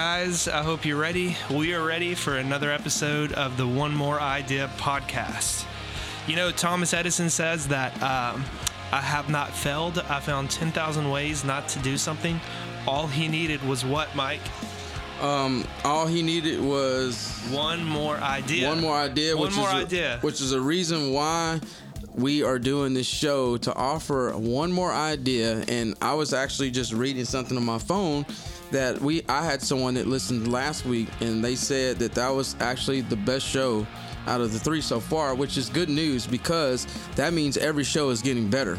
guys. I hope you're ready. We are ready for another episode of the One More Idea podcast. You know, Thomas Edison says that um, I have not failed. I found 10,000 ways not to do something. All he needed was what, Mike? Um, all he needed was One more idea. one more idea, One which more is a, idea. which is a reason why we are doing this show to offer one more idea. And I was actually just reading something on my phone that we I had someone that listened last week, and they said that that was actually the best show out of the three so far, which is good news because that means every show is getting better.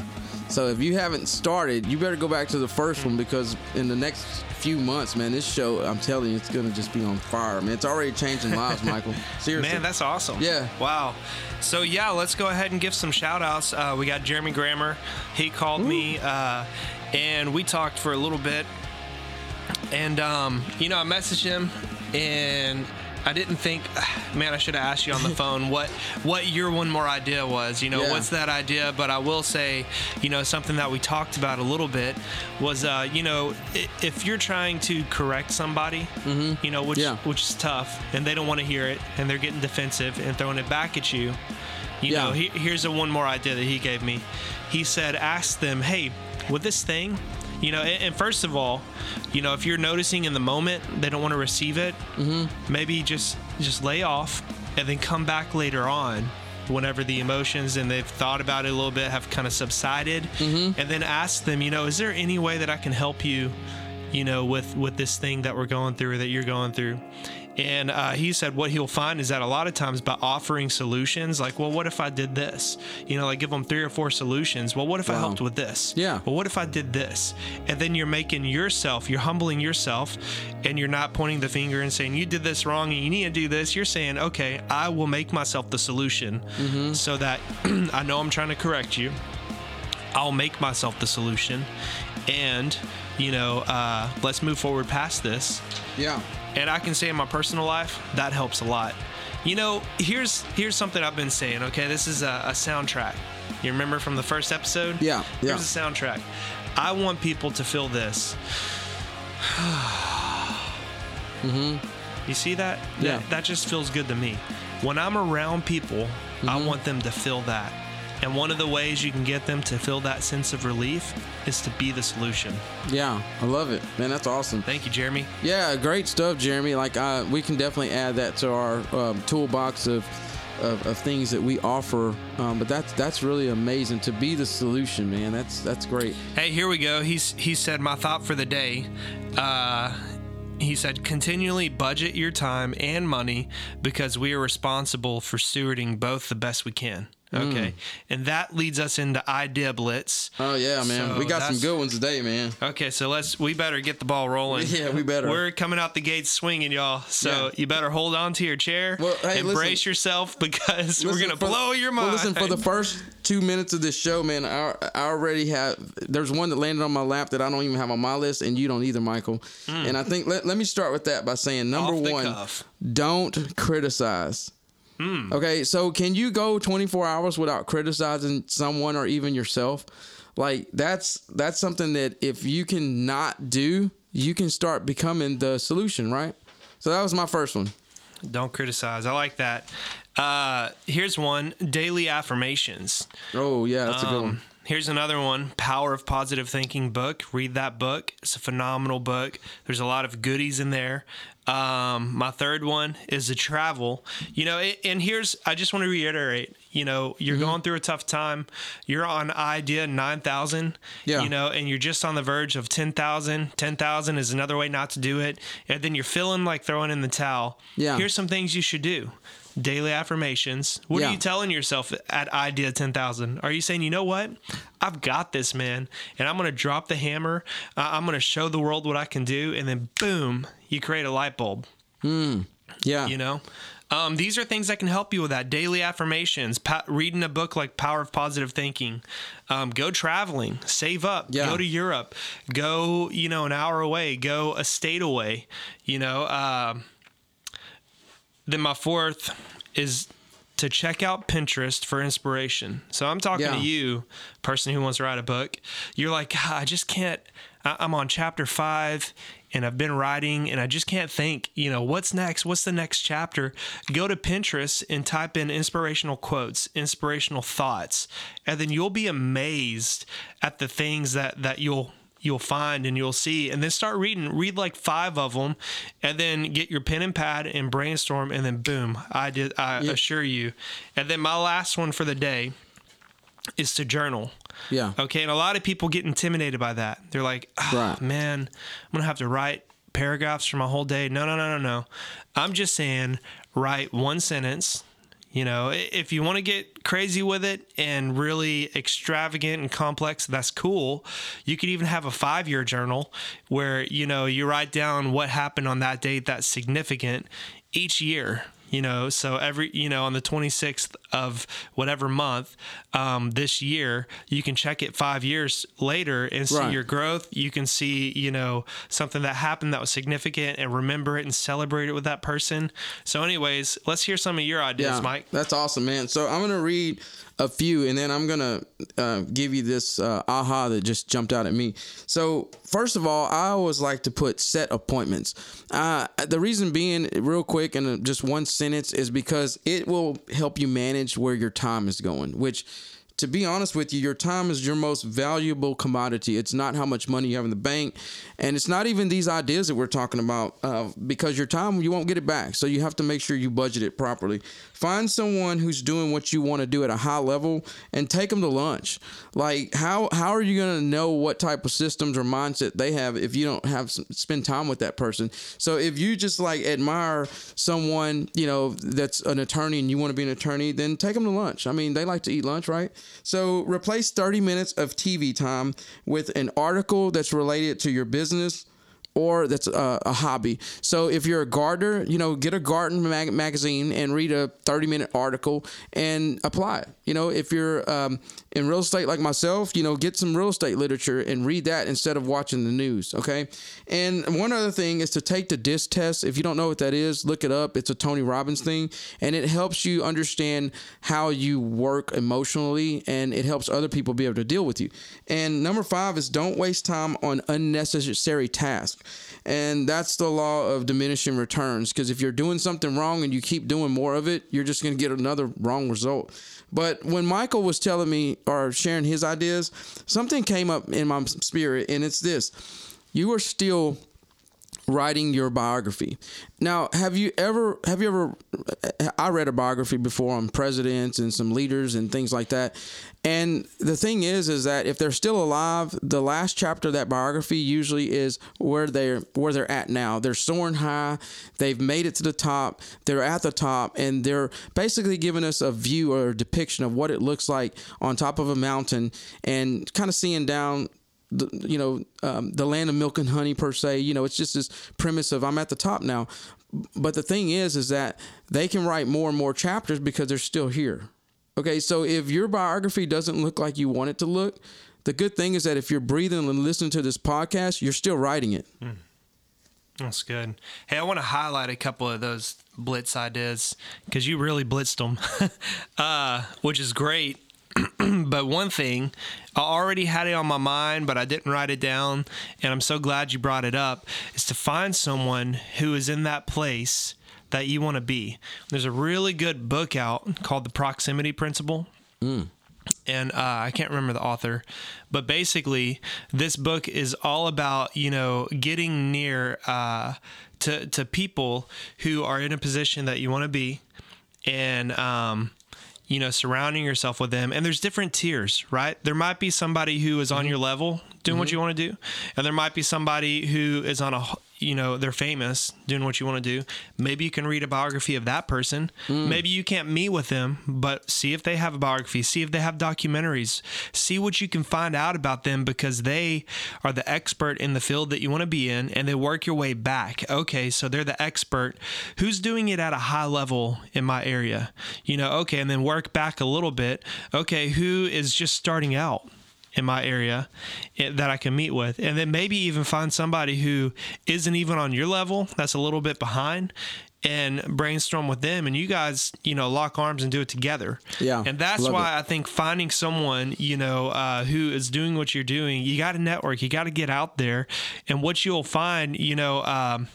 So if you haven't started, you better go back to the first one because in the next few months, man, this show, I'm telling you, it's gonna just be on fire, man. It's already changing lives, Michael. Seriously. Man, that's awesome. Yeah. Wow. So yeah, let's go ahead and give some shout outs. Uh, we got Jeremy Grammer. He called me uh, and we talked for a little bit. And um, you know, I messaged him and I didn't think, man, I should have asked you on the phone what what your one more idea was. You know, Yeah. what's that idea? But I will say, you know, something that we talked about a little bit was, uh, you know, if you're trying to correct somebody, you know, which Yeah. which is tough, and they don't want to hear it, and they're getting defensive and throwing it back at you. You Yeah. know, he, here's a one more idea that he gave me. He said, ask them, hey, with this thing, you know, and, and first of all, you know, if you're noticing in the moment they don't want to receive it, mm-hmm. maybe just just lay off and then come back later on whenever the emotions and they've thought about it a little bit have kind of subsided mm-hmm. and then ask them you know is there any way that i can help you you know with with this thing that we're going through or that you're going through and uh, he said what he'll find is that a lot of times by offering solutions like well what if i did this? You know like give them three or four solutions. Well what if i helped with this? Yeah. well what if i did this? And then you're making yourself you're humbling yourself and you're not pointing the finger and saying you did this wrong and you need to do this. You're saying okay i will make myself the solution so that i know i'm trying to correct you. I'll make myself the solution, and you know, uh, let's move forward past this. Yeah. And I can say in my personal life that helps a lot. You know, here's here's something I've been saying. Okay, this is a, a soundtrack. You remember from the first episode? Yeah, yeah. Here's a soundtrack. I want people to feel this. Mm-hmm. You see that? Yeah. That, that just feels good to me. When I'm around people, I Mm-hmm. want them to feel that. And one of the ways you can get them to feel that sense of relief is to be the solution. Yeah. I love it, man. That's awesome. Thank you, Jeremy. Yeah, great stuff, Jeremy. Like, uh, we can definitely add that to our um, toolbox of, of of things that we offer. Um, but that's that's really amazing to be the solution, man. That's that's great. Hey, here we go. He's he said my thought for the day. Uh, he said continually budget your time and money because we are responsible for stewarding both the best we can. Okay, and that leads us into idea blitz. Oh yeah, man. So we got some good ones today, man. Okay, so let's we better get the ball rolling. Yeah, we better. We're coming out the gates swinging, y'all. So Yeah. you better hold on to your chair Well, hey, and listen- yourself because we're gonna blow your mind. Well, listen, for the first two minutes of this show, man, I, I already have. There's one that landed on my lap that I don't even have on my list, and you don't either, Michael. And I think let, let me start with that by saying number Hmm. Off one, cuff. don't criticize. Hmm. Okay, so can you go 24 hours without criticizing someone or even yourself? Like that's that's something that if you can not do, you can start becoming the solution, right? So that was my first one. Don't criticize. I like that. Uh, here's one: daily affirmations. Oh yeah, that's a good one. Here's another one: Power of Positive Thinking book. Read that book. It's a phenomenal book. There's a lot of goodies in there. Um, my third one is the travel. You know, it, and here's I just want to reiterate. You know, you're Mm-hmm. going through a tough time. You're on idea nine thousand. Yeah. You know, and you're just on the verge of 10,000. 10,000 is another way not to do it. And then you're feeling like throwing in the towel. Yeah. Here's some things you should do. Daily affirmations. What Yeah. are you telling yourself at idea 10,000? Are you saying, you know what? I've got this, man. And I'm going to drop the hammer. Uh, I'm going to show the world what I can do. And then, boom, you create a light bulb, Yeah. you know? Um, these are things that can help you with that. Daily affirmations, pa- reading a book like Power of Positive Thinking, um, go traveling, save up, Yeah. go to Europe, go, you know, an hour away, go a state away, you know. Um, then my fourth is to check out Pinterest for inspiration. So I'm talking Yeah. to you, person who wants to write a book. You're like, I just can't. I- I'm on chapter five and I've been writing and I just can't think, you know, what's next? What's the next chapter? Go to Pinterest and type in inspirational quotes, inspirational thoughts, and then you'll be amazed at the things that that you'll you'll find and you'll see. And then start reading read like five of them and then get your pen and pad and brainstorm and then boom i did i assure you. And then my last one for the day is to journal. Yeah. okay and a lot of people get intimidated by that. They're like oh, Right. man i'm gonna have to write paragraphs for my whole day. No no no no no. I'm just saying write one sentence you know, if you want to get crazy with it and really extravagant and complex, that's cool. You could even have a five year journal where, you know, you write down what happened on that date that's significant each year. You know, so every, you know, on the 26th of whatever month um, this year, you can check it five years later and see Right. your growth. You can see, you know, something that happened that was significant and remember it and celebrate it with that person. So, anyways, let's hear some of your ideas, Mike. That's awesome, man. So I'm gonna read a few, and then I'm gonna uh, give you this uh, aha that just jumped out at me. So first of all, I always like to put set appointments. Uh, the reason being, real quick, in just one sentence, is because it will help you manage where your time is going, which to be honest with you, your time is your most valuable commodity. It's not how much money you have in the bank, and it's not even these ideas that we're talking about. Uh, because your time, you won't get it back. So you have to make sure you budget it properly. Find someone who's doing what you want to do at a high level, and take them to lunch. Like how how are you gonna know what type of systems or mindset they have if you don't have some, spend time with that person? So if you just like admire someone, you know, that's an attorney and you want to be an attorney, then take them to lunch. I mean, they like to eat lunch, right? So replace 30 minutes of TV time with an article that's related to your business or that's a, a hobby. So if you're a gardener, you know, get a garden mag- magazine and read a 30 minute article and apply it. You know, if you're um, in real estate like myself, you know, get some real estate literature and read that instead of watching the news. Okay. And one other thing is to take the DISC test. If you don't know what that is, look it up. It's a Tony Robbins thing and it helps you understand how you work emotionally and it helps other people be able to deal with you. And number five is don't waste time on unnecessary tasks. And that's the law of diminishing returns. Because if you're doing something wrong and you keep doing more of it, you're just going to get another wrong result. But when Michael was telling me or sharing his ideas, something came up in my spirit, and it's this you are still writing your biography. Now, have you ever have you ever I read a biography before on presidents and some leaders and things like that. And the thing is is that if they're still alive, the last chapter of that biography usually is where they're where they're at now. They're soaring high, they've made it to the top, they're at the top and they're basically giving us a view or a depiction of what it looks like on top of a mountain and kind of seeing down the, you know um, the land of milk and honey per se you know it's just this premise of i'm at the top now. But the thing is is that they can write more and more chapters because they're still here. Okay so if your biography doesn't look like you want it to look the good thing is that if you're breathing and listening to this podcast you're still writing it. That's good. Hey, I want to highlight a couple of those blitz ideas because you really blitzed them, uh, which is great. but one thing, I already had it on my mind, but I didn't write it down. And I'm so glad you brought it up is to find someone who is in that place that you want to be. There's a really good book out called The Proximity Principle and uh, I can't remember the author, but basically, this book is all about you know getting near uh, to to people who are in a position that you want to be, and um, you know surrounding yourself with them. And there's different tiers, right? There might be somebody who is on mm-hmm. your level doing what mm-hmm. you want to do, and there might be somebody who is on a you know they're famous doing what you want to do. Maybe you can read a biography of that person. Hmm. Maybe you can't meet with them but see if they have a biography see if they have documentaries. See what you can find out about them because they are the expert in the field that you want to be in and they work your way back. Okay so they're the expert. Who's doing it at a high level in my area? You know okay and then work back a little bit. Okay who is just starting out in my area eh, that I can meet with. And then maybe even find somebody who isn't even on your level, that's a little bit behind, and brainstorm with them and you guys you know lock arms and do it together Yeah, and that's why it. i think finding someone you know uh, who is doing what you're doing you got to network you got to get out there and what you'll find you know um,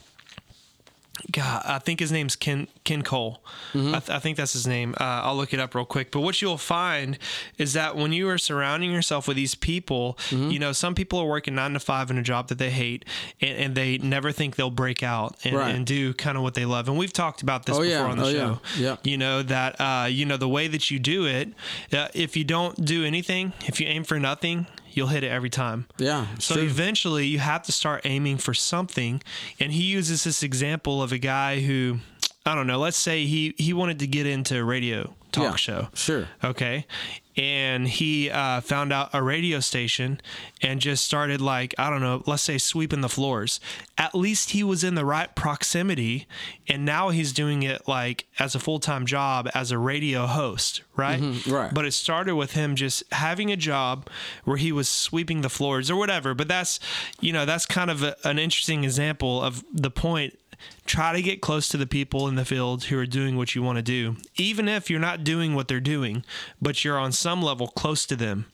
God, I think his name's Ken Ken Cole. Mm-hmm. I, th- I think that's his name. Uh, I'll look it up real quick. But what you'll find is that when you are surrounding yourself with these people, Mm-hmm. you know, some people are working nine to five in a job that they hate, and, and they never think they'll break out and, Right. and do kind of what they love. And we've talked about this Oh, before yeah. on the Oh, yeah. show. Yeah. You know that uh, you know the way that you do it. Uh, if you don't do anything, if you aim for nothing, you'll hit it every time. Yeah. So true. eventually you have to start aiming for something. And he uses this example of a guy who, I don't know, let's say he, he wanted to get into radio talk Yeah, show. sure. Okay. And he uh, found out a radio station and just started, like, I don't know, let's say sweeping the floors. At least he was in the right proximity. And now he's doing it like as a full time job as a radio host, right? Mm-hmm, right. But it started with him just having a job where he was sweeping the floors or whatever. But that's, you know, that's kind of a, an interesting example of the point. Try to get close to the people in the field who are doing what you want to do, even if you're not doing what they're doing, but you're on some level close to them.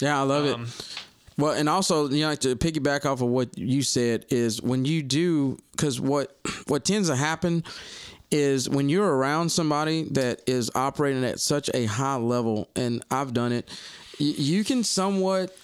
Yeah, I love Um, it. Well, and also, you know, to piggyback off of what you said is when you do, because what what tends to happen is when you're around somebody that is operating at such a high level, and I've done it, you can somewhat.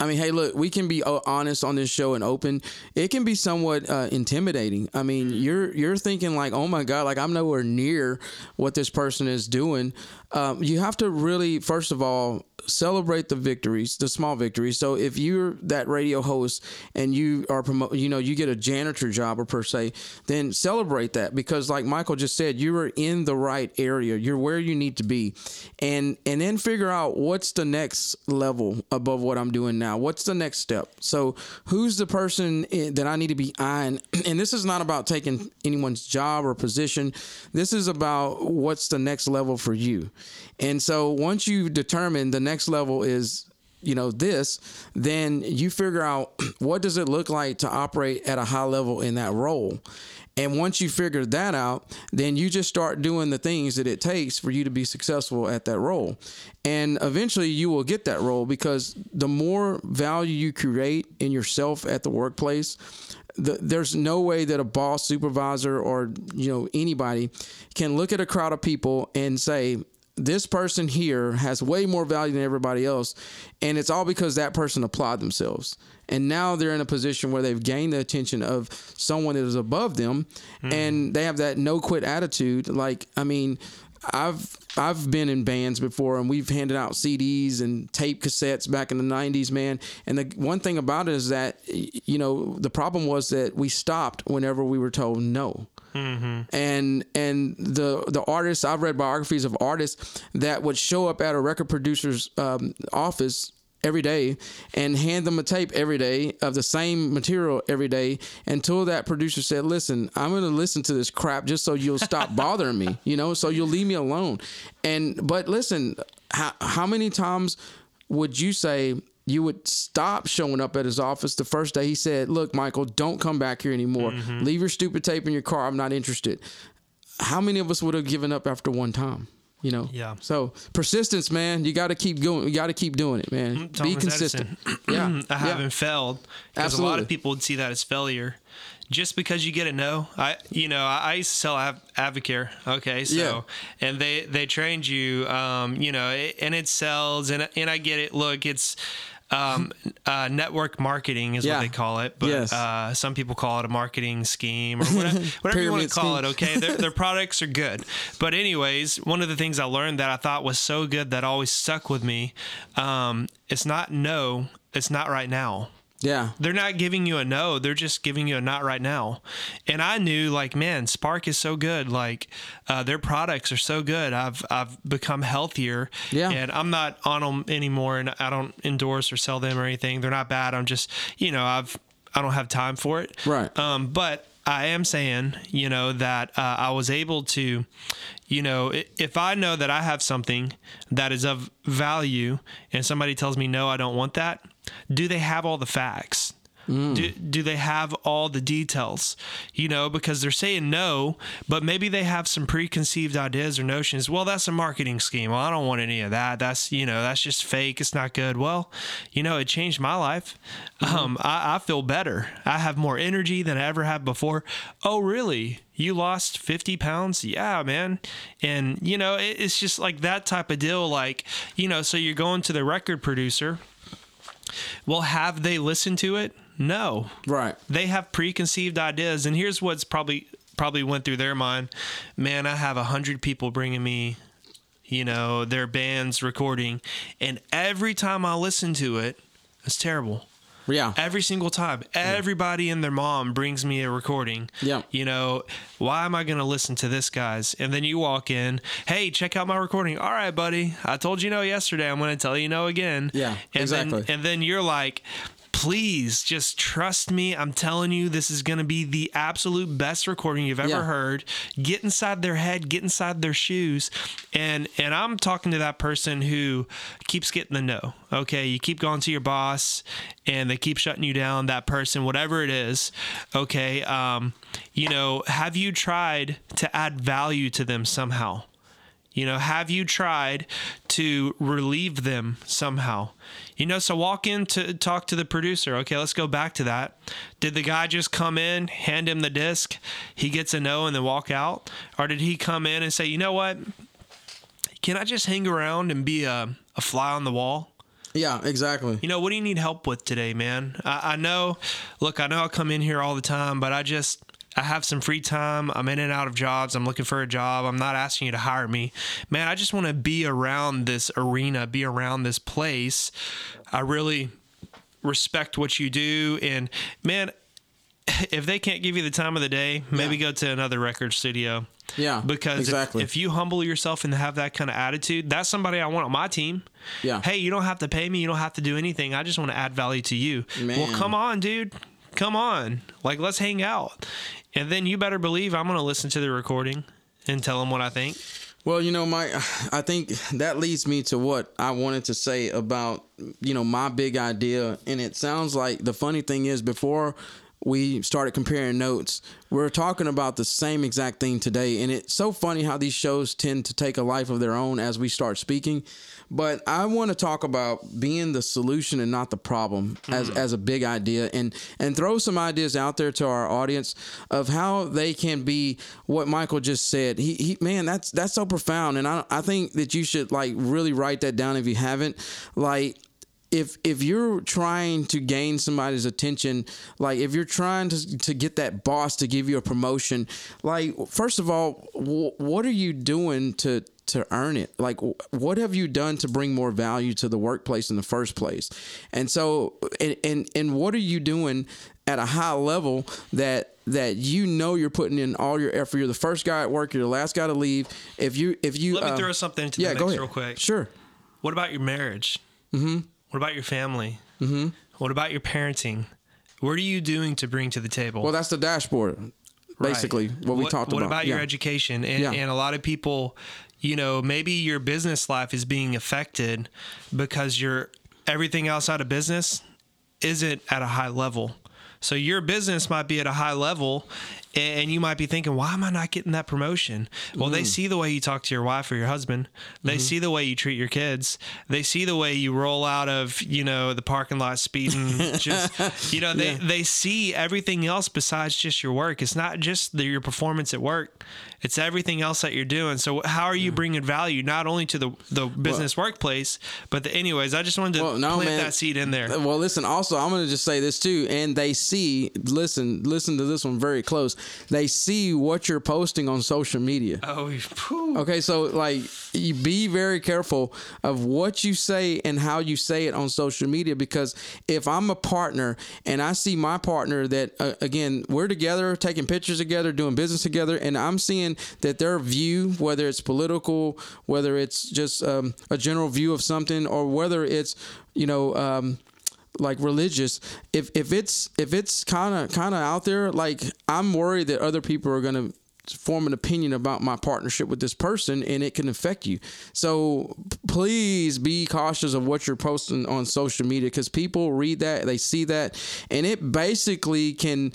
I mean, hey, look, we can be uh, honest on this show and open. It can be somewhat uh, intimidating. I mean, you're you're thinking like, oh my god, like I'm nowhere near what this person is doing. Um, you have to really, first of all, celebrate the victories, the small victories. So if you're that radio host and you are promote, you know, you get a janitor job or per se, then celebrate that because, like Michael just said, you are in the right area. You're where you need to be, and and then figure out what's the next level above what I'm doing now. What's the next step? So who's the person that I need to be eyeing? And this is not about taking anyone's job or position. This is about what's the next level for you. And so once you determine the next level is you know this then you figure out what does it look like to operate at a high level in that role. And once you figure that out then you just start doing the things that it takes for you to be successful at that role. And eventually you will get that role because the more value you create in yourself at the workplace the, there's no way that a boss supervisor or you know anybody can look at a crowd of people and say this person here has way more value than everybody else and it's all because that person applied themselves. And now they're in a position where they've gained the attention of someone that is above them hmm. and they have that no quit attitude. Like i mean I've I've been in bands before and we've handed out CDs and tape cassettes back in the 90s man. And the one thing about it is that you know the problem was that we stopped whenever we were told no and and the the artists I've read biographies of artists that would show up at a record producer's um, office every day and hand them a tape every day of the same material every day until that producer said listen i'm going to listen to this crap just so you'll stop bothering me you know so you'll leave me alone. And but listen how, how many times would you say you would stop showing up at his office the first day he said look michael don't come back here anymore leave your stupid tape in your car i'm not interested how many of us would have given up after one time you know Yeah. so persistence man you got to keep going you got to keep doing it man be consistent yeah I haven't yeah. failed because a lot of people would see that as failure. Just because you get a no, I you know I, used to sell Av- AdvoCare. Okay, so Yeah. and they they trained you, um, you know, it, and it sells, and and I get it. Look, it's um, uh, network marketing is Yeah. what they call it, but Yes. uh, some people call it a marketing scheme or whatever, whatever you want to call scheme. it. Okay, their, their products are good, but anyways, one of the things I learned that I thought was so good that always stuck with me, um, it's not no, it's not right now yeah. They're not giving you a no they're just giving you a not right now. And i knew like man spark is so good. Like uh, their products are so good. I've i've become healthier. Yeah. and i'm not on them anymore and i don't endorse or sell them or anything. They're not bad. I'm just you know i've i don't have time for it. Right. um but I am saying, you know, that uh, I was able to, you know, if I know that I have something that is of value and somebody tells me, no, I don't want that, do they have all the facts? Do, do they have all the details? You know, because they're saying no, but maybe they have some preconceived ideas or notions. Well, that's a marketing scheme. Well, I don't want any of that. That's, you know, that's just fake. It's not good. Well, you know, it changed my life. Um, I, I feel better. I have more energy than I ever have before. Oh, really? You lost 50 pounds? Yeah, man. And, you know, it, it's just like that type of deal. Like, you know, so you're going to the record producer. Well, have they listened to it? No. Right. They have preconceived ideas, and here's what's probably probably went through their mind. Man, I have a hundred people bringing me, you know, their band's recording, and every time I listen to it, it's terrible. Yeah. Every single time, everybody and their mom brings me a recording. Yeah. You know, why am I going to listen to this guy's? And then you walk in, hey, check out my recording. All right, buddy. I told you no yesterday. I'm going to tell you no again. Yeah, and exactly. Then, and then you're like, please just trust me. I'm telling you, this is going to be the absolute best recording you've ever Yeah. heard. Get inside their head, get inside their shoes. And and I'm talking to that person who keeps getting the no. Okay, you keep going to your boss and they keep shutting you down, that person, whatever it is. Okay, um, you know, have you tried to add value to them somehow? You know, have you tried to relieve them somehow? You know, so walk in to talk to the producer. Okay, let's go back to that. Did the guy just come in, hand him the disc, he gets a no, and then walk out? Or did he come in and say, you know what? Can I just hang around and be a, a fly on the wall? Yeah, exactly. You know, what do you need help with today, man? I, I know, look, I know I come in here all the time, but I just, I have some free time. I'm in and out of jobs. I'm looking for a job. I'm not asking you to hire me. Man, I just want to be around this arena, be around this place. I really respect what you do. And man, if they can't give you the time of the day, maybe Yeah. go to another record studio. Yeah, Because if- exactly. if, you humble yourself and have that kind of attitude, that's somebody I want on my team. Yeah. Hey, you don't have to pay me. You don't have to do anything. I just want to add value to you. Well, come on, dude. Come on. Like, let's hang out. And then you better believe I'm going to listen to the recording and tell them what I think. Well, you know, my I think that leads me to what I wanted to say about, you know, my big idea. And it sounds like the funny thing is, before we started comparing notes, we're talking about the same exact thing today. And it's so funny how these shows tend to take a life of their own as we start speaking. But I want to talk about being the solution and not the problem as, mm. as a big idea and, and throw some ideas out there to our audience of how they can be what Michael just said. He, he man, that's that's so profound. And I, I think that you should like really write that down if you haven't. Like if if you're trying to gain somebody's attention, like if you're trying to to get that boss to give you a promotion, like first of all, w- what are you doing to to earn it? Like w- what have you done to bring more value to the workplace in the first place? And so and and, and what are you doing at a high level that that you know you're putting in all your effort. You're the first guy at work. You're the last guy to leave. If you if you Let me uh, throw something into yeah, the go mix ahead. real quick. Sure. What about your marriage? Mm-hmm. What about your family? Mm-hmm. What about your parenting? What are you doing to bring to the table? Well, that's the dashboard. Basically, Right. what we talked what about. What about your education? And, Yeah. and a lot of people, you know, maybe your business life is being affected because your everything else outside of business isn't at a high level. So your business might be at a high level and you might be thinking, why am I not getting that promotion? Well, Mm-hmm. they see the way you talk to your wife or your husband. They see the way you treat your kids. They see the way you roll out of, you know, the parking lot speeding. just, you know, they, they see everything else besides just your work. It's not just the, your performance at work. It's everything else that you're doing. So how are you bringing value not only to the, the business workplace, but the, anyways, I just wanted to Well, no, plant man. that seed in there. Well, listen. Also, I'm going to just say this too, and they see. Listen, listen to this one very close. They see what you're posting on social media. Oh, phew. Okay, so like you be very careful of what you say and how you say it on social media because if I'm a partner and I see my partner that uh, again we're together taking pictures together doing business together and I'm seeing that their view whether it's political whether it's just um, a general view of something or whether it's you know um, like religious if if it's if it's kind of kind of out there like i'm worried that other people are going to form an opinion about my partnership with this person and it can affect you. So please be cautious of what you're posting on social media because people read that, they see that, and it basically can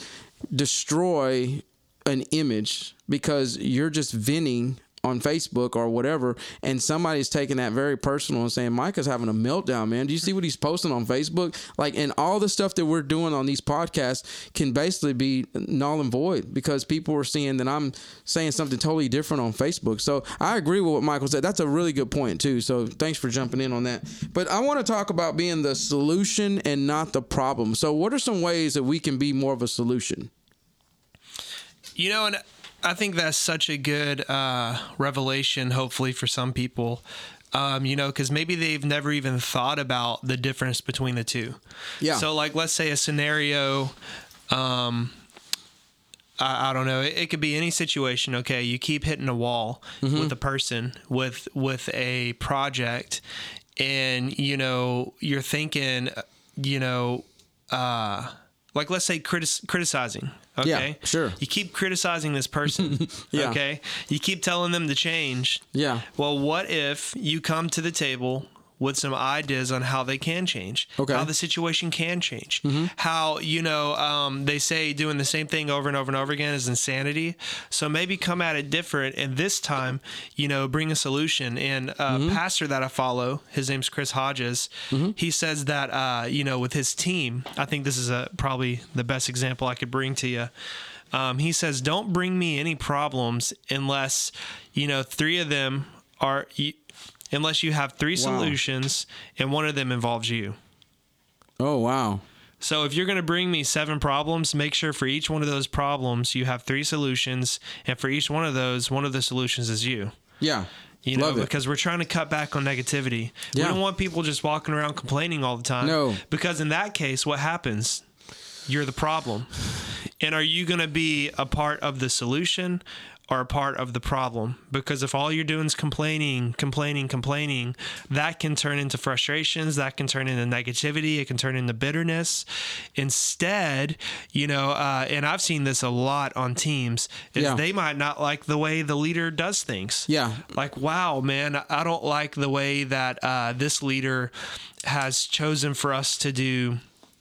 destroy an image because you're just venting on Facebook or whatever, and somebody's taking that very personal and saying Micah's having a meltdown, man. Do you see what he's posting on Facebook? Like, and all the stuff that we're doing on these podcasts can basically be null and void because people are seeing that I'm saying something totally different on Facebook. So I agree with what Michael said. That's a really good point too. So thanks for jumping in on that. But I want to talk about being the solution and not the problem. So what are some ways that we can be more of a solution? You know, and I think that's such a good uh, revelation, hopefully, for some people. Um, you know, because maybe they've never even thought about the difference between the two. Yeah. So, like, let's say a scenario. Um, I, I don't know. It, it could be any situation. Okay, you keep hitting a wall with a person with with a project, and you know you're thinking, you know, uh, like let's say criticizing. Okay, sure. You keep criticizing this person. Yeah. Okay, you keep telling them to change. Yeah. Well, what if you come to the table with some ideas on how they can change, Okay. how the situation can change, how you know um, they say doing the same thing over and over and over again is insanity. So maybe come at it different, and this time, you know, bring a solution. And uh, pastor that I follow, his name's Chris Hodges. He says that uh, you know with his team, I think this is a probably the best example I could bring to you. Um, he says, "Don't bring me any problems unless you know three of them are." Unless you have three solutions and one of them involves you. Oh wow. So if you're going to bring me seven problems, make sure for each one of those problems you have three solutions, and for each one of those, one of the solutions is you. Yeah. You know, Love it. because we're trying to cut back on negativity. Yeah. We don't want people just walking around complaining all the time. No. Because in that case, what happens? You're the problem. And are you going to be a part of the solution or a part of the problem? Because if all you're doing is complaining, complaining, complaining, that can turn into frustrations, that can turn into negativity, it can turn into bitterness. Instead, you know, uh, and I've seen this a lot on teams, is Yeah. they might not like the way the leader does things Yeah. like wow man i don't like the way that uh, this leader has chosen for us to do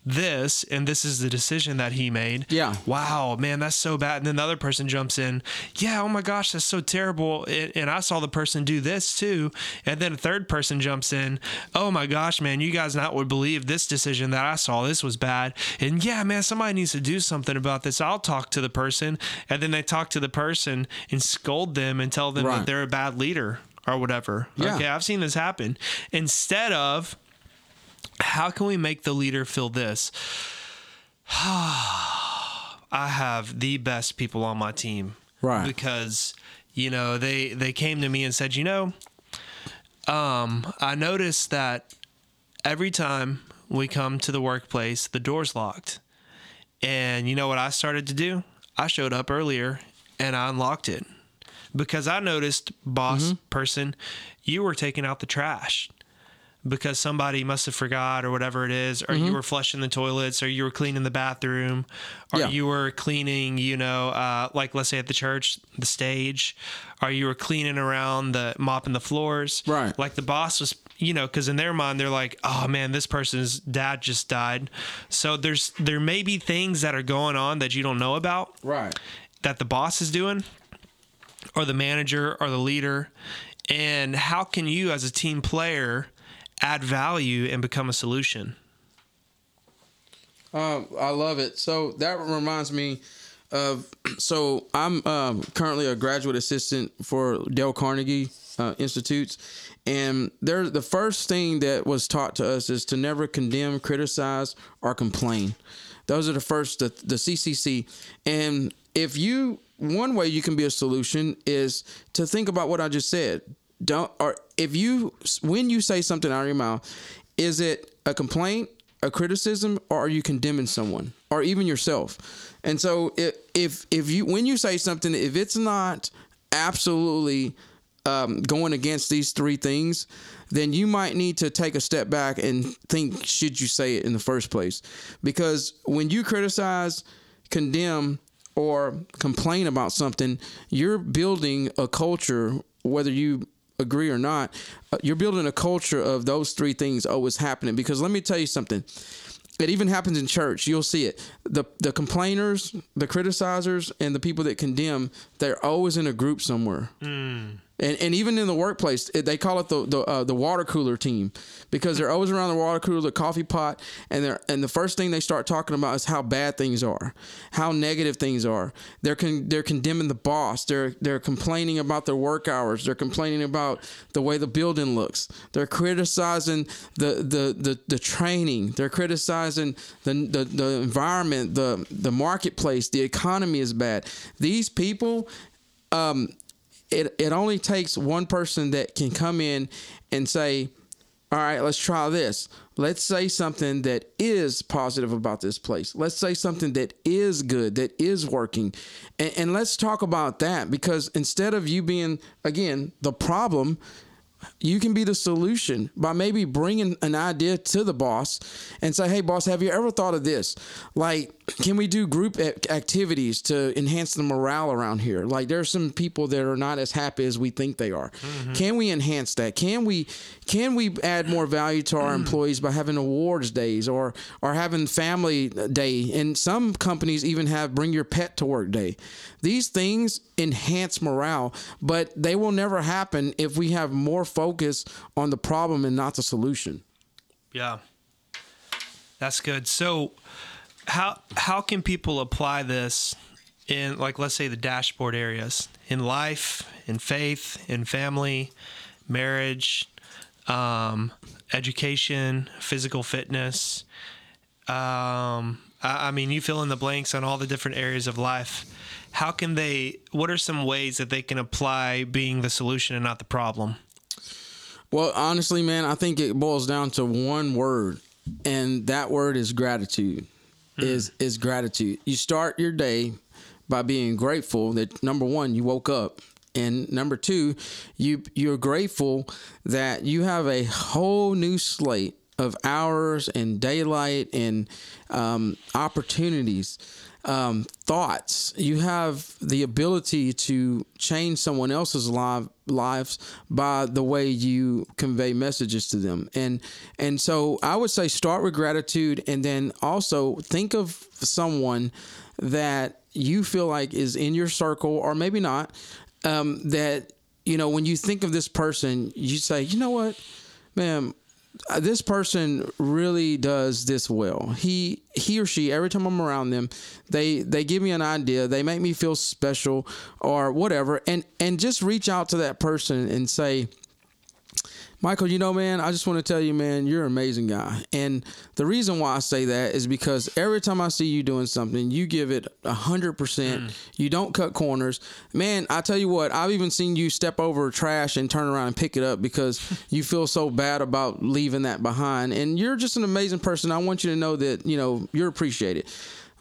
this and this is the decision that he made. Yeah. wow man that's so bad. And then the other person jumps in. Yeah oh my gosh that's so terrible. And, and i saw the person do this too. And then a third person jumps in. Oh my gosh man you guys not would believe this decision that i saw. This was bad. And yeah man somebody needs to do something about this. I'll talk to the person. And then they talk to the person and scold them and tell them Right. that they're a bad leader or whatever. Yeah. okay i've seen this happen. Instead of how can we make the leader feel this? I have the best people on my team. Right. Because, you know, they they came to me and said, you know, um, I noticed that every time we come to the workplace, the door's locked. And you know what I started to do? I showed up earlier and I unlocked it. Because I noticed, boss person, you were taking out the trash because somebody must have forgot or whatever it is, or you were flushing the toilets, or you were cleaning the bathroom, or Yeah. you were cleaning, you know, uh, like let's say at the church, the stage, or you were cleaning around the mopping the floors. Right. Like the boss was, you know, because in their mind they're like, oh man, this person's dad just died. So there's there may be things that are going on that you don't know about Right. that the boss is doing or the manager or the leader and how can you as a team player add value and become a solution Um, I love it. So that reminds me of. So I'm um, currently a graduate assistant for Dale Carnegie uh, Institutes, and there the first thing that was taught to us is to never condemn, criticize, or complain. Those are the first the, the CCC, and if you one way you can be a solution is to think about what I just said. Don't or if you when you say something out of your mouth, is it a complaint, a criticism, or are you condemning someone or even yourself? And so if if if you when you say something, if it's not absolutely um, going against these three things, then you might need to take a step back and think: Should you say it in the first place? Because when you criticize, condemn, or complain about something, you're building a culture, whether you agree or not, uh, you're building a culture of those three things always happening. Because let me tell you something. It even happens in church. You'll see it. The the complainers, the criticizers, and the people that condemn, they're always in a group somewhere. And, and even in the workplace, they call it the the, uh, the water cooler team because they're always around the water cooler, the coffee pot, and they're and the first thing they start talking about is how bad things are, how negative things are. They're con, they're condemning the boss. They're they're complaining about their work hours. They're complaining about the way the building looks. They're criticizing the the the, the training. They're criticizing the, the the environment, the the marketplace. The economy is bad. These people. Um, it it only takes one person that can come in and say, "All right, let's try this. Let's say something that is positive about this place. Let's say something that is good, that is working, and, and let's talk about that. Because instead of you being again the problem." you can be the solution by maybe bringing an idea to the boss and say, "Hey, boss, have you ever thought of this? Like, can we do group activities to enhance the morale around here? Like, there are some people that are not as happy as we think they are. Mm-hmm. Can we enhance that? Can we can we add more value to our mm. employees by having awards days or or having family day? And some companies even have bring your pet to work day. These things enhance morale, but they will never happen if we have more focus on the problem and not the solution. Yeah. That's good. So how how can people apply this in like let's say the dashboard areas in life, in faith, in family, marriage, um, education, physical fitness. Um, I, I mean, you fill in the blanks on all the different areas of life. How can they? What are some ways that they can apply being the solution and not the problem? Well, honestly, man, I think it boils down to one word, and that word is gratitude. Is is gratitude. You start your day by being grateful that number one, you woke up. And number two, you you're grateful that you have a whole new slate of hours and daylight and um, opportunities, um, thoughts. You have the ability to change someone else's life lives by the way you convey messages to them and and so i would say start with gratitude and then also think of someone that you feel like is in your circle or maybe not um, that you know when you think of this person you say you know what man Uh, this person really does this well. He he or she every time I'm around them, they they give me an idea, they make me feel special or whatever and and just reach out to that person and say Michael, you know, man, I just want to tell you, man, you're an amazing guy. And the reason why I say that is because every time I see you doing something, you give it a hundred percent. Mm. You don't cut corners. Man, I tell you what, I've even seen you step over trash and turn around and pick it up because you feel so bad about leaving that behind. And you're just an amazing person. I want you to know that, you know, you're appreciated.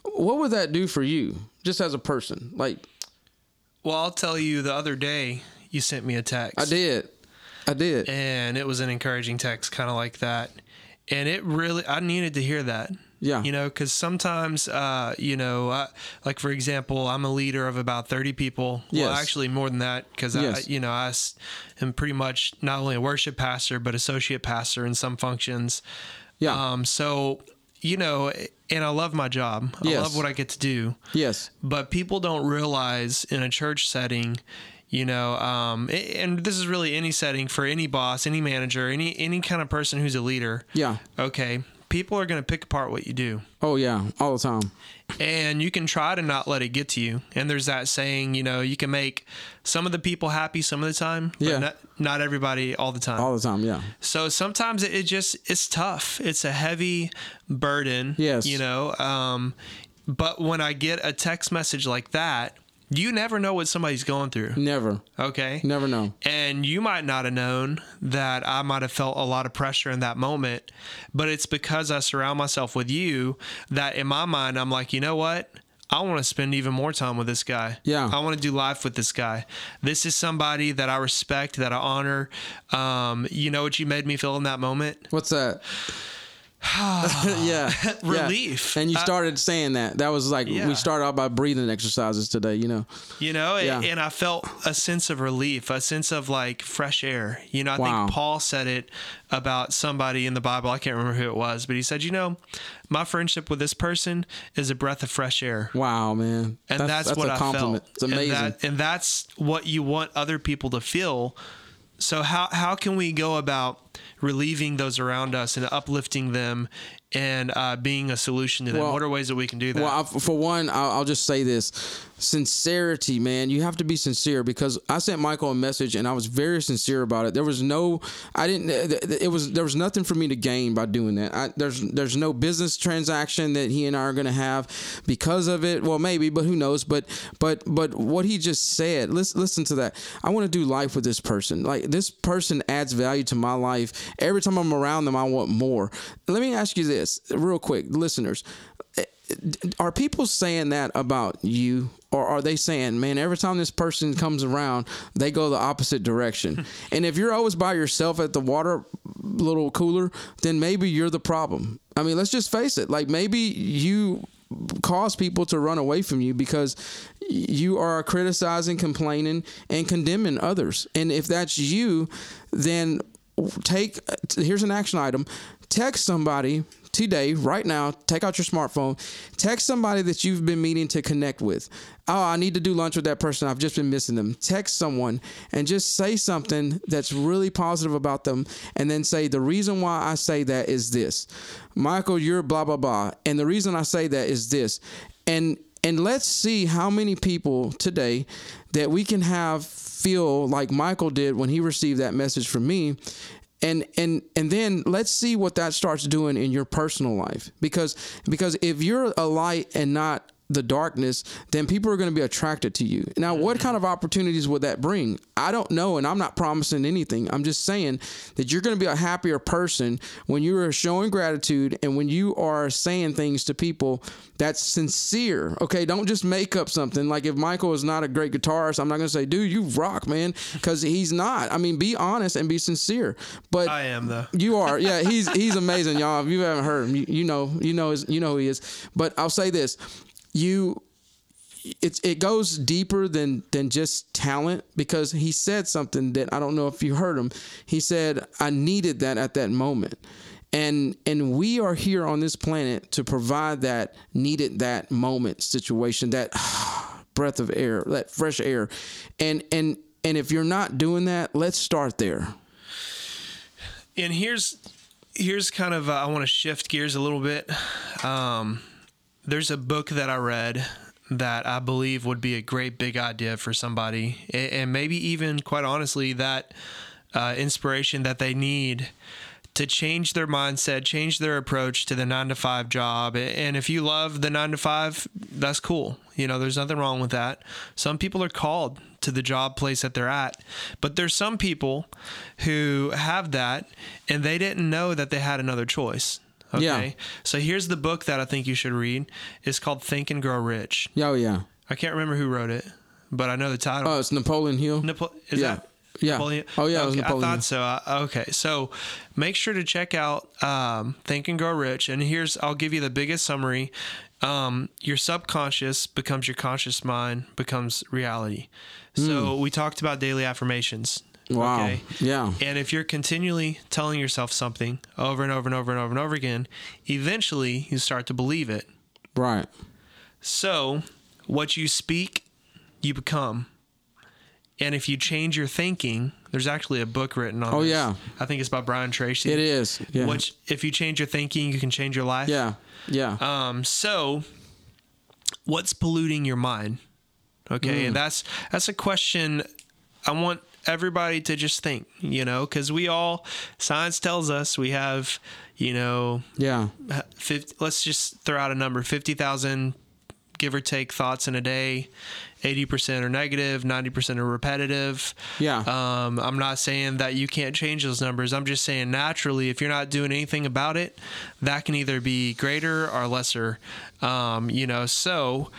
What would that do for you, just as a person? Like, Well, I'll tell you. The other day, you sent me a text. I did. I did. and it was an encouraging text, kind of like that. And it really, I needed to hear that. Yeah. You know, because sometimes, uh, you know, I, like for example, I'm a leader of about 30 people. Well, Yes. actually more than that, because Yes. I, you know, I s- am pretty much not only a worship pastor but associate pastor in some functions. Yeah. Um. So, you know, and I love my job. I Yes. love what I get to do yes. but people don't realize in a church setting you know um, and this is really any setting for any boss any manager any any kind of person who's a leader Yeah. okay people are going to pick apart what you do Oh yeah. All the time. and you can try to not let it get to you and there's that saying you know you can make some of the people happy some of the time but Yeah. not, not everybody all the time All the time. Yeah. so sometimes it, it just it's tough. It's a heavy burden. Yes. You know. Um, but when I get a text message like that, you never know what somebody's going through. Never. Okay. Never know. And you might not have known that I might have felt a lot of pressure in that moment, but it's because I surround myself with you that in my mind, I'm like, you know what? I want to spend even more time with this guy. Yeah. I want to do life with this guy. This is somebody that I respect, that I honor. Um, you know what you made me feel in that moment? What's that? yeah, yeah. Relief. And you I- started saying that. That was like Yeah. we started out by breathing exercises today. You know. you know and- Yeah. and i felt a sense of relief a sense of like fresh air you know i Wow. think paul said it about somebody in the bible i can't remember who it was but he said you know my friendship with this person is a breath of fresh air Wow, man. and that's, what a I compliment. felt. It's amazing. and, that, and that's what you want other people to feel. So how how can we go about relieving those around us and uplifting them and uh, being a solution to them? Well- what are ways that we can do that? Well, I, for one, I'll, I'll just say this: sincerity, man. You have to be sincere because I sent Michael a message and I was very sincere about it. There was no, I didn't. It was there was nothing for me to gain by doing that. I, there's there's no business transaction that he and I are to have because of it. Well, maybe, but who knows? But but but what he just said. Listen listen to that. I want to do life with this person. Like this person adds value to my life. Every time I'm around them, I want more. Let me ask you this, real quick, listeners eh, are people saying that about you or are they saying man every time this person comes around they go the opposite direction. And if you're always by yourself at the water little cooler then maybe you're the problem. I mean let's just face it like maybe you cause people to run away from you because you are criticizing complaining and condemning others. And if that's you then take here's an action item. Text somebody today right now take out your smartphone. Text somebody that you've been meaning to connect with. Oh i need to do lunch with that person. I've just been missing them. Text someone and just say something that's really positive about them and then say the reason why i say that is this. Michael you're blah blah blah. And the reason i say that is this. And and let's see how many people today that we can have feel like Michael did when he received that message from me and and and then let's see what that starts doing in your personal life. Because because if you're a light and not the darkness, then people are going to be attracted to you. Now, what mm-hmm. kind of opportunities would that bring? I don't know, and I'm not promising anything. I'm just saying that you're going to be a happier person when you are showing gratitude and when you are saying things to people that's sincere. Okay, don't just make up something. Like if Michael is not a great guitarist, I'm not going to say, "Dude, you rock, man," because he's not. I mean, be honest and be sincere. But I am though. you are, yeah. He's he's amazing, y'all. If you haven't heard him, you, you know, you know, his, you know who he is. But I'll say this: you, it's it goes deeper than than just talent because he said something that I don't know if you heard him. He said, "I needed that at that moment." And and we are here on this planet to provide that needed that moment situation, that breath of air, that fresh air. And and and if you're not doing that, let's start there. And here's here's kind of uh, I want to shift gears a little bit. Um, there's a book that I read that I believe would be a great big idea for somebody, and maybe even quite honestly that uh, inspiration that they need to change their mindset, change their approach to the nine to five job. And if you love the nine to five, that's cool. You know, there's nothing wrong with that. Some people are called to the job place that they're at, but there's some people who have that and they didn't know that they had another choice. Okay. Yeah. So here's the book that I think you should read. It's called Think and Grow Rich. Oh yeah. I can't remember who wrote it, but I know the title. Oh, it's Napoleon Hill. Napo- is yeah. that Yeah. Napoleon? Oh, yeah, it was Okay, Napoleon I thought so. Uh, okay, so make sure to check out um, Think and Grow Rich. And here's I'll give you the biggest summary. Um, your subconscious becomes your conscious mind becomes reality. So we talked about daily affirmations. Wow. Okay. Yeah. And if you're continually telling yourself something over and over and over and over and over again, eventually you start to believe it. Right. So, what you speak, you become. And if you change your thinking, there's actually a book written on Oh, this. yeah. I think it's by Brian Tracy. It is. Yeah. Which, if you change your thinking, you can change your life. yeah. Yeah. Um, so, what's polluting your mind? Okay, Mm. and that's that's a question I want everybody to just think. You know, because we all science tells us we have, you know, yeah. 50, let's just throw out a number 50,000 give or take thoughts in a day 80% are negative 90% are repetitive Yeah. um, i'm not saying that you can't change those numbers i'm just saying naturally if you're not doing anything about it that can either be greater or lesser um, you know so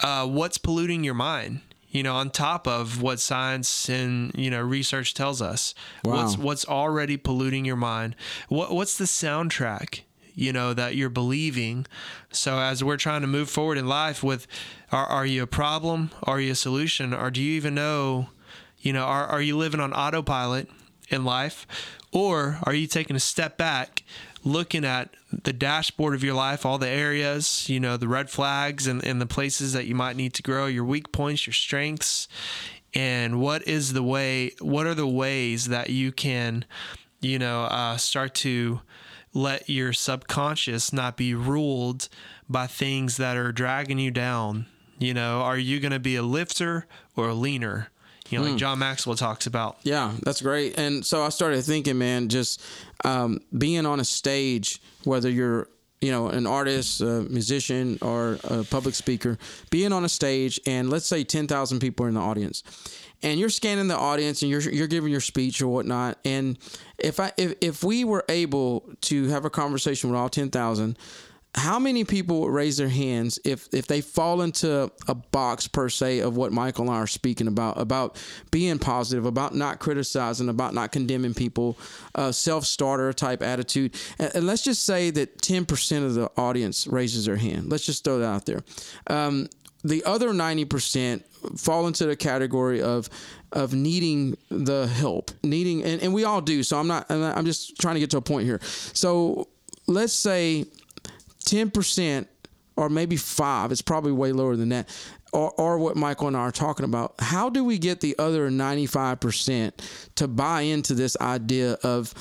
uh, what's polluting your mind you know on top of what science and you know research tells us Wow. what's what's already polluting your mind what what's the soundtrack you know, that you're believing. So as we're trying to move forward in life with are, are you a problem? Are you a solution? Or do you even know, you know, are, are you living on autopilot in life? Or are you taking a step back, looking at the dashboard of your life, all the areas, you know, the red flags and, and the places that you might need to grow, your weak points, your strengths, and what is the way, what are the ways that you can, you know, uh, start to let your subconscious not be ruled by things that are dragging you down. You know, are you going to be a lifter or a leaner? You know, like John Maxwell talks about. Yeah, that's great. And so I started thinking, man, just um, being on a stage, whether you're you know an artist, a musician, or a public speaker, being on a stage, and let's say ten thousand people are in the audience, and you're scanning the audience, and you're you're giving your speech or whatnot, and if I if if we were able to have a conversation with all ten thousand how many people would raise their hands if if they fall into a box per se of what Michael and I are speaking about about being positive, about not criticizing, about not condemning people, uh, self starter type attitude, and, and, let's just say that ten percent of the audience raises their hand. Let's just throw that out there. Um, the other ninety percent fall into the category of of needing the help, needing, and, and we all do. So I'm not. I'm just trying to get to a point here. So let's say 10% or maybe five, it's probably way lower than that, or, or what Michael and I are talking about. How do we get the other 95% to buy into this idea of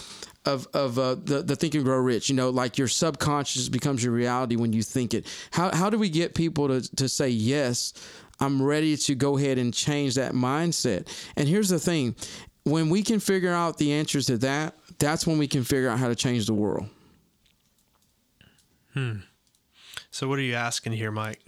of of uh, the the think and grow rich. You know, like your subconscious becomes your reality when you think it. How how do we get people to to say yes? I'm ready to go ahead and change that mindset. And here's the thing: when we can figure out the answers to that, that's when we can figure out how to change the world. Hmm. So what are you asking here, Mike?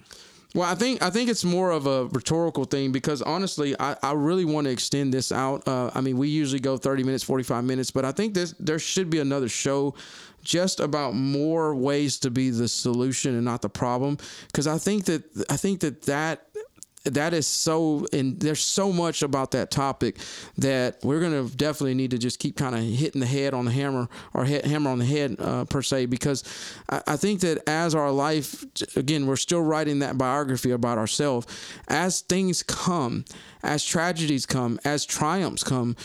Well, I think I think it's more of a rhetorical thing because honestly, I, I really want to extend this out. Uh, I mean, we usually go thirty minutes, forty five minutes, but I think this there should be another show just about more ways to be the solution and not the problem because I think that I think that that that is so and there's so much about that topic that we're to definitely need to just keep kind of hitting the head on the hammer or hammer on the head uh, per se because I, I, think that as our life again we're still writing that biography about ourselves as things come as tragedies come as triumphs come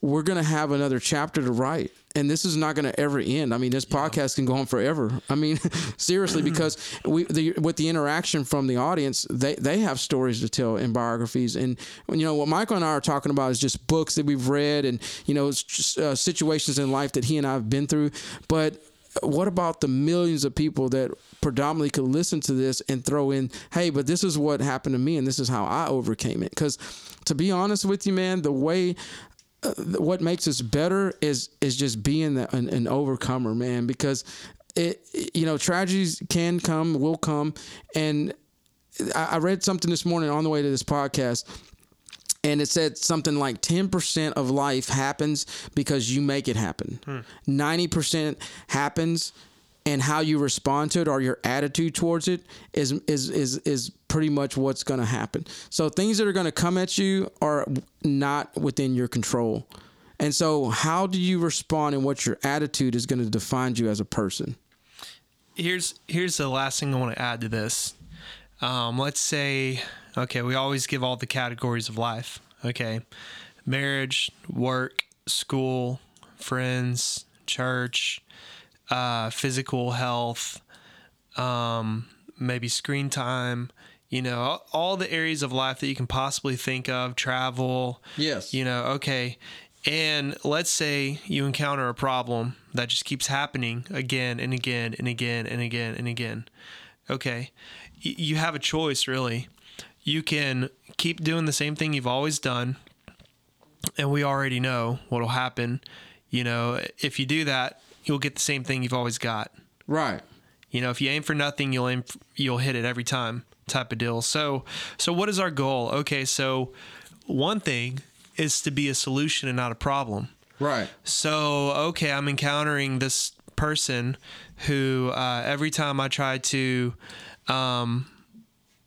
we're going to have another chapter to write and this is not going to ever end. I mean, this yeah. podcast can go on forever. I mean, seriously, because we the, with the interaction from the audience, they they have stories to tell and biographies, and you know what Michael and I are talking about is just books that we've read, and you know uh, situations in life that he and I have been through. But what about the millions of people that predominantly could listen to this and throw in, hey, but this is what happened to me, and this is how I overcame it? Because to be honest with you, man, the way what makes us better is is just being the, an, an overcomer, man. Because it, you know, tragedies can come, will come, and I, I read something this morning on the way to this podcast and it said something like 10% of life happens because you make it happen. Hmm. 90% happens and how you respond to it or your attitude towards it is is is is pretty much what's going to happen. So things that are going to come at you are not within your control. And so how do you respond and what your attitude is going to define you as a person? Here's here's the last thing I want to add to this. Um, let's say okay, we always give all the categories of life. Okay. Marriage, work, school, friends, church, uh, physical health, um, maybe screen time, you know, all the areas of life that you can possibly think of, travel. Yes. You know, okay. And let's say you encounter a problem that just keeps happening again and again and again and again and again. Okay. Y- you have a choice, really. You can keep doing the same thing you've always done, and we already know what'll happen. You know, if you do that, you'll get the same thing you've always got. Right. You know, if you aim for nothing, you'll aim you'll hit it every time type of deal. So so what is our goal? Okay, so one thing is to be a solution and not a problem. Right. So okay, I'm encountering this person who uh, every time I try to um,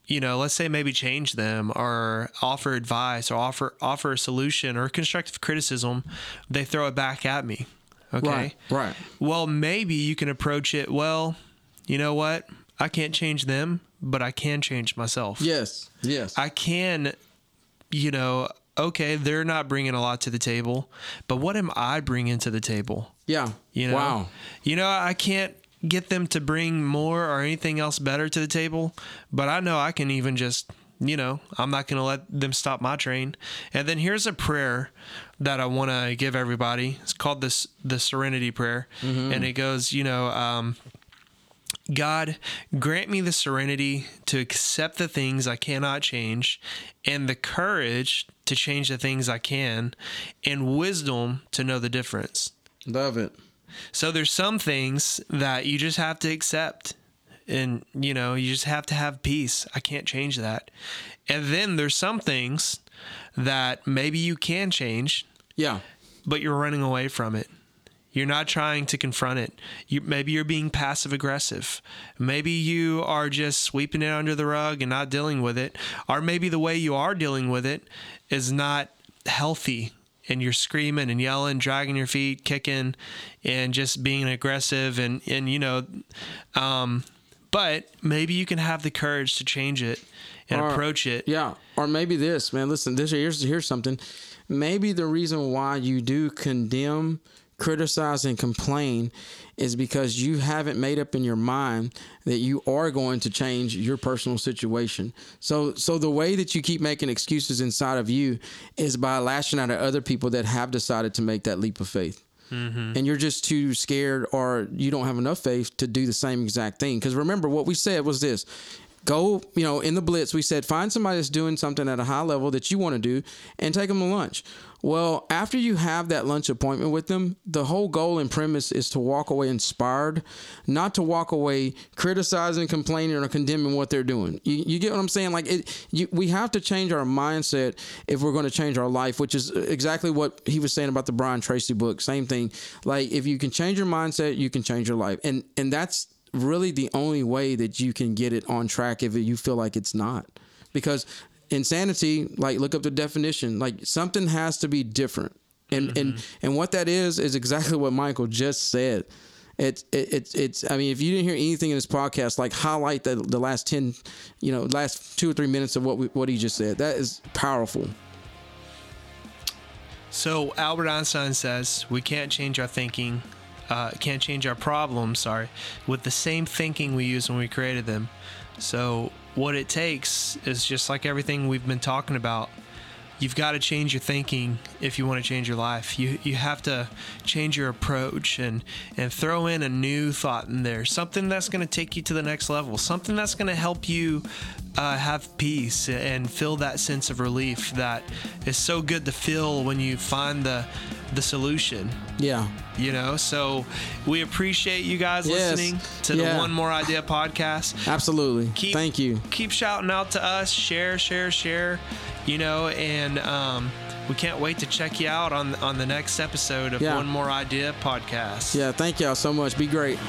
you know, let's say maybe change them or offer advice or offer offer a solution or constructive criticism, they throw it back at me Okay. Right. Right. Well, maybe you can approach it, well, you know what? I can't change them, but I can change myself. Yes. Yes. I can, you know, okay, they're not bringing a lot to the table, but what am I bringing to the table? yeah. You know, Wow. you know, I can't get them to bring more or anything else better to the table, but I know I can even just, you know, I'm not going to let them stop my train. And then here's a prayer that I want to give everybody. It's called this the Serenity Prayer, and it goes, you know, um, God, grant me the serenity to accept the things I cannot change, and the courage to change the things I can, and wisdom to know the difference. Love it. So there's some things that you just have to accept. And you know, you just have to have peace. I can't change that. And then there's some things that maybe you can change, Yeah. but you're running away from it. You're not trying to confront it. You, maybe you're being passive aggressive. Maybe you are just sweeping it under the rug and not dealing with it. Or maybe the way you are dealing with it is not healthy and you're screaming and yelling, dragging your feet, kicking, and just being aggressive. And, and you know, um, but maybe you can have the courage to change it and Or- approach it. Yeah, or maybe this, man. Listen, this here's here's something. Maybe the reason why you do condemn, criticize, and complain is because you haven't made up in your mind that you are going to change your personal situation. So, so the way that you keep making excuses inside of you is by lashing out at other people that have decided to make that leap of faith. Mm-hmm. And you're just too scared, or you don't have enough faith to do the same exact thing. Because remember, what we said was this go, you know, in the blitz, we said find somebody that's doing something at a high level that you want to do and take them to lunch. Well, after you have that lunch appointment with them, the whole goal and premise is to walk away inspired, not to walk away criticizing, complaining, or condemning what they're doing. You, you get what I'm saying? Like it, you, we have to change our mindset if we're going to change our life, which is exactly what he was saying about the Brian Tracy book. Same thing. Like if you can change your mindset, you can change your life, and and that's really the only way that you can get it on track if you feel like it's not. Because insanity like look up the definition. Like something has to be different. And and mm-hmm. and what that is is exactly what michael just said. It's it, it's it's i mean if you didn't hear anything in this podcast like highlight the, the last 10 you know last two or three minutes of what we, what he just said. That is powerful. So Albert Einstein says we can't change our thinking, uh, can't change our problems. Sorry, with the same thinking we used when we created them. So what it takes is just like everything we've been talking about. You've got to change your thinking if you want to change your life. You you have to change your approach and and throw in a new thought in there, something that's going to take you to the next level, something that's going to help you uh, have peace and feel that sense of relief that is so good to feel when you find the the solution. Yeah. You know so we appreciate you guys Yes. listening to the one more idea podcast. Absolutely. Keep, thank you. keep shouting out to us. Share share share you know and um, we can't wait to check you out on on the next episode of Yeah. one more idea podcast. Yeah thank y'all so much. Be great